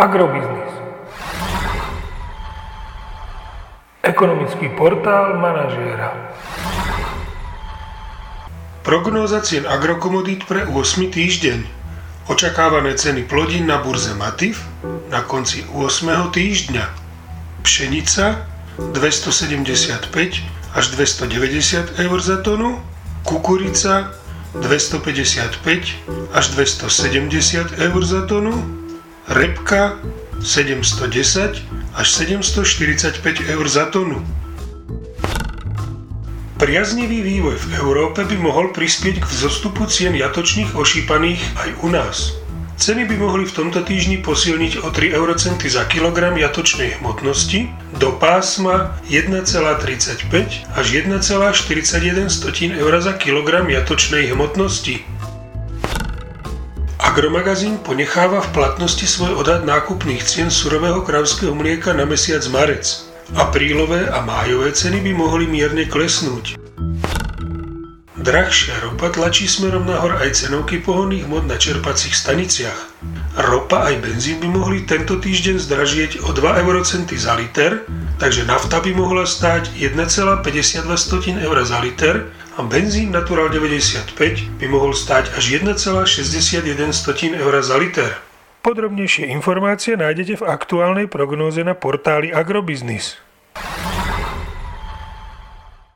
Agrobiznis. Ekonomický portál manažéra. Prognóza cien agrokomodít pre 8. týždeň. Očakávané ceny plodín na burze Matif na konci 8. týždňa. Pšenica 275 až 290 eur za tonu, kukurica 255 až 270 eur za tonu, repka 710 až 745 eur za tonu. Priaznivý vývoj v Európe by mohol prispieť k vzostupu cien jatočných ošípaných aj u nás. Ceny by mohli v tomto týždni posilniť o 3 eurocenty za kilogram jatočnej hmotnosti do pásma 1,35 až 1,41 eur za kilogram jatočnej hmotnosti. Agromagazín ponecháva v platnosti svoj odhad nákupných cien surového kravského mlieka na mesiac marec. Aprílové a májové ceny by mohli mierne klesnúť. Drahšia ropa tlačí smerom nahor aj cenovky pohonných mod na čerpacích staniciach. Ropa aj benzín by mohli tento týždeň zdražieť o 2 eurocenty za liter, takže nafta by mohla stáť 1,52 eur za liter a benzín Natural 95 by mohol stáť až 1,61 eur za liter. Podrobnejšie informácie nájdete v aktuálnej prognóze na portáli Agrobiznis.